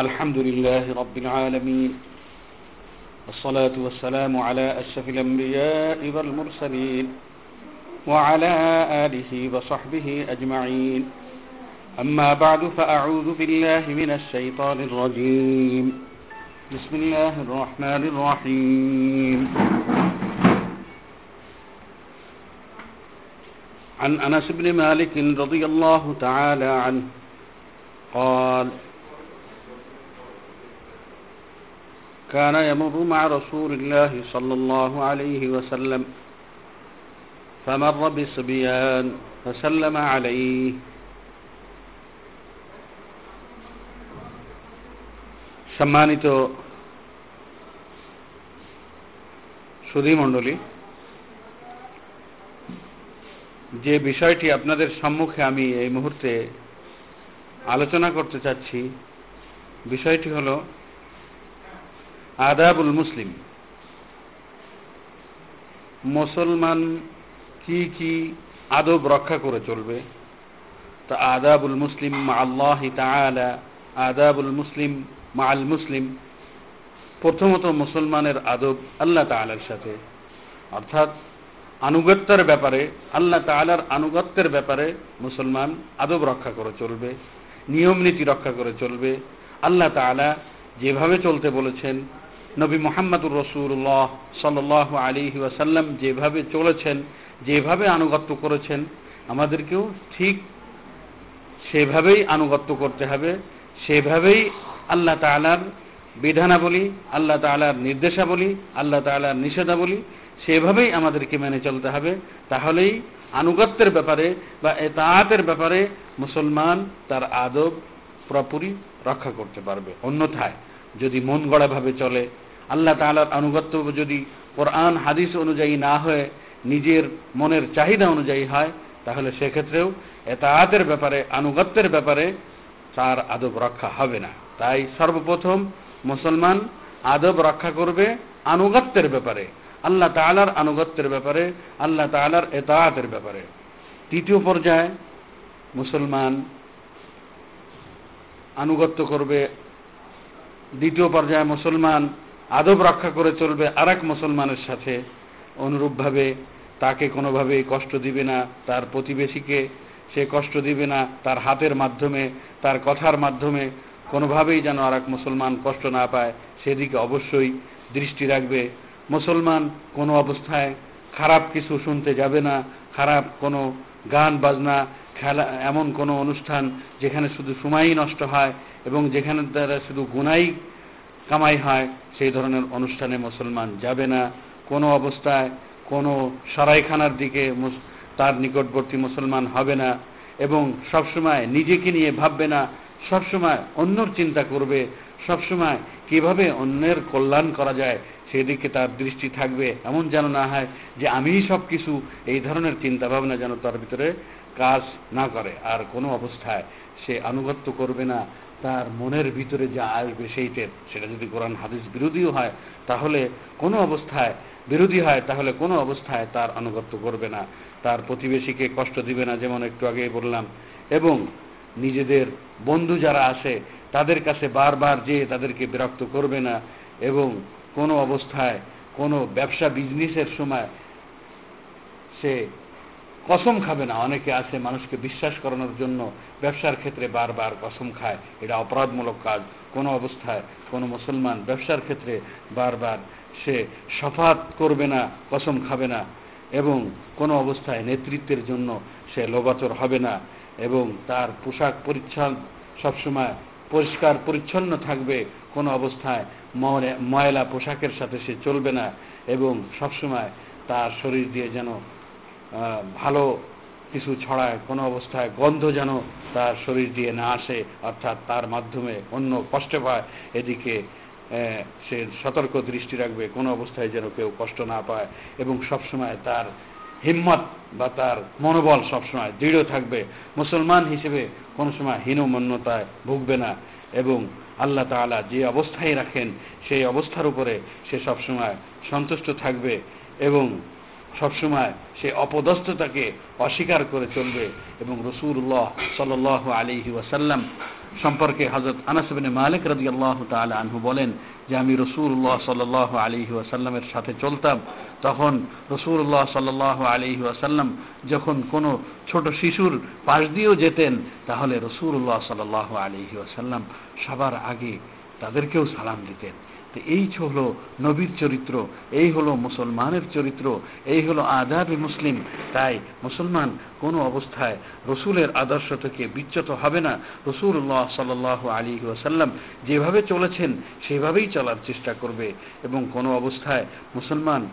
الحمد لله رب العالمين والصلاة والسلام على أشرف الأنبياء والمرسلين وعلى آله وصحبه أجمعين. أما بعد فأعوذ بالله من الشيطان الرجيم. بسم الله الرحمن الرحيم. عن أنس بن مالك رضي الله تعالى عنه قال كان يمر مع رسول الله صلى الله عليه وسلم فمر بصبيان فسلم عليه সম্মানিত সুধী মণ্ডলী যে বিষয়টি আপনাদের সম্মুখে আমি এই মুহূর্তে আলোচনা করতে চাচ্ছি, বিষয়টি হল আদাবুল মুসলিম। মুসলমান কি কি আদব রক্ষা করে চলবে? তা আদাবুল মুসলিম মা আল্লাহ তাআলা, আদাবুল মুসলিম মা আল মুসলিম, প্রথমত মুসলমানের আদব আল্লাহ তাআলার সাথে। অর্থাৎ আনুগত্যের ব্যাপারে, আল্লাহ তাআলার আনুগত্যের ব্যাপারে মুসলমান আদব রক্ষা করে চলবে, নিয়ম নীতি রক্ষা করে চলবে। আল্লাহ তাআলা যেভাবে চলতে বলেছেন, নবী মোহাম্মদুর রসুল্লাহ সাল্লাহ আলী ওয়াসাল্লাম যেভাবে চলেছেন, যেভাবে আনুগত্য করেছেন, আমাদেরকেও ঠিক সেভাবেই আনুগত্য করতে হবে, সেভাবেই আল্লাহ তালার বিধানাবলী, আল্লাহ তালার নির্দেশাবলী, আল্লাহ তালার নিষেধাবলী সেভাবেই আমাদেরকে মেনে চলতে হবে। তাহলেই আনুগত্যের ব্যাপারে বা এতায়াতের ব্যাপারে মুসলমান তার আদব পুরোপুরি রক্ষা করতে পারবে। অন্যথায় যদি মন গড়াভাবে চলে, আল্লাহ তালার আনুগত্য যদি কোরআন, হাদিস অনুযায়ী না হয়ে নিজের মনের চাহিদা অনুযায়ী হয়, তাহলে সেক্ষেত্রেও এতায়াতের ব্যাপারে, আনুগত্যের ব্যাপারে তার আদব রক্ষা হবে না। তাই সর্বপ্রথম মুসলমান আদব রক্ষা করবে আনুগত্যের ব্যাপারে। আল্লাহ তালার আনুগত্যের ব্যাপারে, আল্লাহ তালার এতায়াতের ব্যাপারে। তৃতীয় পর্যায়ে মুসলমান আনুগত্য করবে। দ্বিতীয় পর্যায়ে মুসলমান আদব রক্ষা করে চলবে আর এক মুসলমানের সাথে। অনুরূপভাবে তাকে কোনোভাবে কষ্ট দিবে না, তার প্রতিবেশীকে সে কষ্ট দিবে না, তার হাতের মাধ্যমে, তার কথার মাধ্যমে কোনোভাবেই যেন আর এক মুসলমান কষ্ট না পায়, সেদিকে অবশ্যই দৃষ্টি রাখবে। মুসলমান কোনো অবস্থায় খারাপ কিছু শুনতে যাবে না, খারাপ কোনো গান, বাজনা, খেলা, এমন কোনো অনুষ্ঠান যেখানে শুধু সময়ই নষ্ট হয় এবং যেখানে দ্বারা শুধু গুনাই কামাই হয়, সেই ধরনের অনুষ্ঠানে মুসলমান যাবে না। কোনো অবস্থায় কোনো সরাইখানার দিকে তার নিকটবর্তী মুসলমান হবে না এবং সবসময় নিজেকে নিয়ে ভাববে না, সবসময় অন্যর চিন্তা করবে, সবসময় কীভাবে অন্যের কল্যাণ করা যায় সেদিকে তার দৃষ্টি থাকবে। এমন যেন না হয় যে আমিই সব কিছু এই ধরনের চিন্তা ভাবনা যেন তার ভিতরে কাজ না করে। আর কোনো অবস্থায় সে আনুগত্য করবে না। তার মনের ভিতরে যা আসবে সেইটের সেটা যদি কোরআন হাদিস বিরোধীও হয়, তাহলে কোনো অবস্থায় বিরোধী হয়, তাহলে কোনো অবস্থায় তার আনুগত্য করবে না। তার প্রতিবেশীকে কষ্ট দিবে না, যেমন একটু আগে বললাম। এবং নিজেদের বন্ধু যারা আসে, তাদের কাছে বারবার যেয়ে তাদেরকে বিরক্ত করবে না। এবং কোনো অবস্থায়, কোনো ব্যবসা বিজনেসের সময় সে কসম খাবে না। অনেকে আছে মানুষকে বিশ্বাস করানোর জন্য ব্যবসার ক্ষেত্রে বারবার কসম খায়। এটা অপরাধমূলক কাজ। কোনো অবস্থায় কোনো মুসলমান ব্যবসার ক্ষেত্রে বারবার সে সফাত করবে না, কসম খাবে না এবং কোনো অবস্থায় নেতৃত্বের জন্য সে লোবাচর হবে না এবং তার পোশাক পরিচ্ছন্ন সবসময় পরিষ্কার, পরিচ্ছন্ন থাকবে কোনো অবস্থায়। ময়লা পোশাকের সাথে সে চলবে না এবং সবসময় তার শরীর দিয়ে যেন ভালো কিছু ছড়ায়, কোনো অবস্থায় গন্ধ যেন তার শরীর দিয়ে না আসে, অর্থাৎ তার মাধ্যমে অন্য কষ্ট পায়। এদিকে সে সতর্ক দৃষ্টি রাখবে, কোনো অবস্থায় যেন কেউ কষ্ট না পায় এবং সবসময় তার হিম্মত বা তার মনোবল সবসময় দৃঢ় থাকবে। মুসলমান হিসেবে কোনো সময় হীনমন্যতায় ভুগবে না এবং আল্লাহ তাআলা যে অবস্থায় রাখেন, সেই অবস্থার উপরে সে সবসময় সন্তুষ্ট থাকবে এবং সবসময় সে অপদস্থতাকে অস্বীকার করে চলবে এবং রসুল্লাহ সাল আলিহি ওয়াসাল্লাম সম্পর্কে হজরত আনাসবিন মালিক রাজি আল্লাহ তালা আনহু বলেন যে, আমি রসুল্লাহ সাল আলিহি ওয়াসাল্লামের সাথে চলতাম তখন রসুল্লাহ সাল আলিহি ওয়াসাল্লাম যখন কোনো ছোট শিশুর পাশ দিয়েও যেতেন, তাহলে রসুল্লাহ সাল আলিহি ওয়াসাল্লাম সবার আগে তাদেরকেও সালাম দিতেন। তো এই হলো নবীর চরিত্র, এই হলো মুসলমানের চরিত্র, এই হলো আজাবি মুসলিম। তাই মুসলমান কোনো অবস্থায় রসুলের আদর্শ থেকে বিচ্যুত হবে না। রসুল্লাহ সাল আলী ওসাল্লাম যেভাবে চলেছেন, সেভাবেই চলার চেষ্টা করবে এবং কোনো অবস্থায় মুসলমান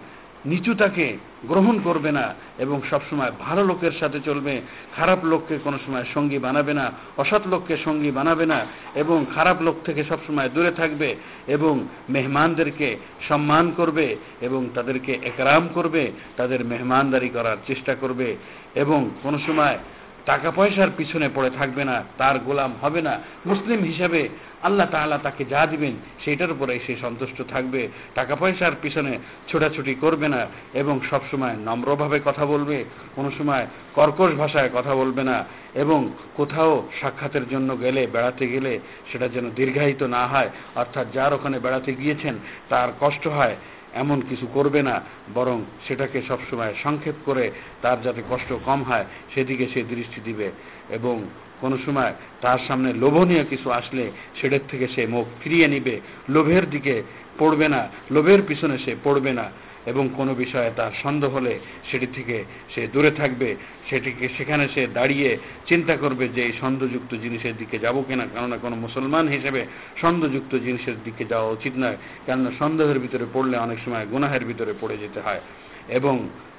নিচুতাকে গ্রহণ করবে না এবং সবসময় ভালো লোকের সাথে চলবে, খারাপ লোককে কোনো সময় সঙ্গী বানাবে না, অসৎ লোককে সঙ্গী বানাবে না এবং খারাপ লোক থেকে সবসময় দূরে থাকবে এবং মেহমানদেরকে সম্মান করবে এবং তাদেরকে একরাম করবে, তাদের মেহমানদারি করার চেষ্টা করবে এবং কোনো সময় টাকা পয়সার পিছনে পড়ে থাকবে না, তার গোলাম হবে না। মুসলিম হিসাবে আল্লাহ তাআলা তাকে যা দিবেন সেটার উপরে সে সন্তুষ্ট থাকবে। টাকা পয়সার পিছনে ছোটাছুটি করবে না এবং সবসময় নম্রভাবে কথা বলবে, কোনো সময় কর্কশ ভাষায় কথা বলবে না এবং কোথাও সাক্ষাতের জন্য গেলে, বেড়াতে গেলে সেটা যেন দীর্ঘায়িত না হয়। অর্থাৎ যার ওখানে বেড়াতে গিয়েছেন, তার কষ্ট হয়, এমন কিছু করবে না। বরং সেটাকে সবসময় সংক্ষেপ করে তার যাতে কষ্ট কম হয়, সেদিকে সে দৃষ্টি দিবে এবং কোনো সময় তার সামনে লোভনীয় কিছু আসলে সেটার থেকে সে মুখ ফিরিয়ে নিবে। লোভের দিকে পড়বে না, লোভের পিছনে সে পড়বে না। এবং কোনো বিষয়ে তার সন্দেহ হলে সেটি থেকে সে দূরে থাকবে, সেটিকে, সেখানে সে দাঁড়িয়ে চিন্তা করবে যে এই সন্দেহযুক্ত জিনিসের দিকে যাব কিনা, কেননা কোনো মুসলমান হিসেবে সন্দেহযুক্ত জিনিসের দিকে যাওয়া উচিত নয়, কেননা সন্দেহের ভিতরে পড়লে অনেক সময় গুনাহের ভিতরে পড়ে যেতে হয়। এবং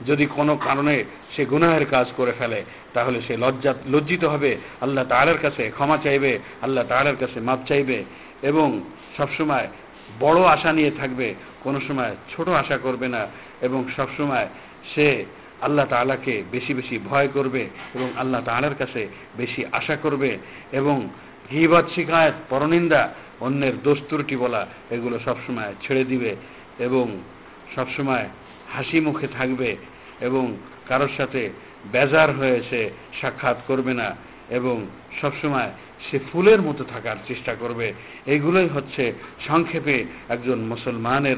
যদি কোনো কারণে সে গুনাহের কাজ করে ফেলে, তাহলে সে লজ্জা, লজ্জিত হবে, আল্লাহ তালের কাছে ক্ষমা চাইবে, আল্লাহ তালের কাছে মাপ চাইবে এবং সবসময় বড় আশা নিয়ে থাকবে, কোনো সময় ছোট আশা করবে না এবং সবসময় সে আল্লাহ তালাকে বেশি বেশি ভয় করবে এবং আল্লাহ তালার কাছে বেশি আশা করবে এবং হিবাদ শিকায়ত পরনিন্দা, অন্যের দোস্তুরটি বলা এগুলো সবসময় ছেড়ে দিবে এবং সবসময় হাসি মুখে থাকবে এবং কারোর সাথে বেজার হয়ে সে সাক্ষাৎ করবে না এবং সবসময় সে ফুলের মতো থাকার চেষ্টা করবে। এগুলোই হচ্ছে সংক্ষেপে একজন মুসলমানের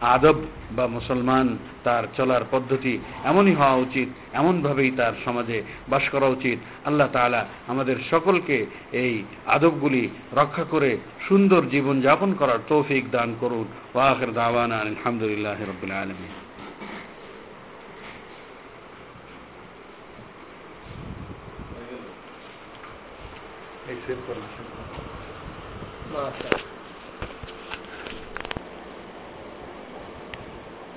আদব বা মুসলমান তার চলার পদ্ধতি। এমনই হওয়া উচিত, এমনভাবেই তার সমাজে বাস করা উচিত। আল্লাহ তালা আমাদের সকলকে এই আদবগুলি রক্ষা করে সুন্দর জীবন যাপন করার তৌফিক দান করুন। ওয়াখের দাওয়ান আলহামদুলিল্লাহ রবিল আলমী información.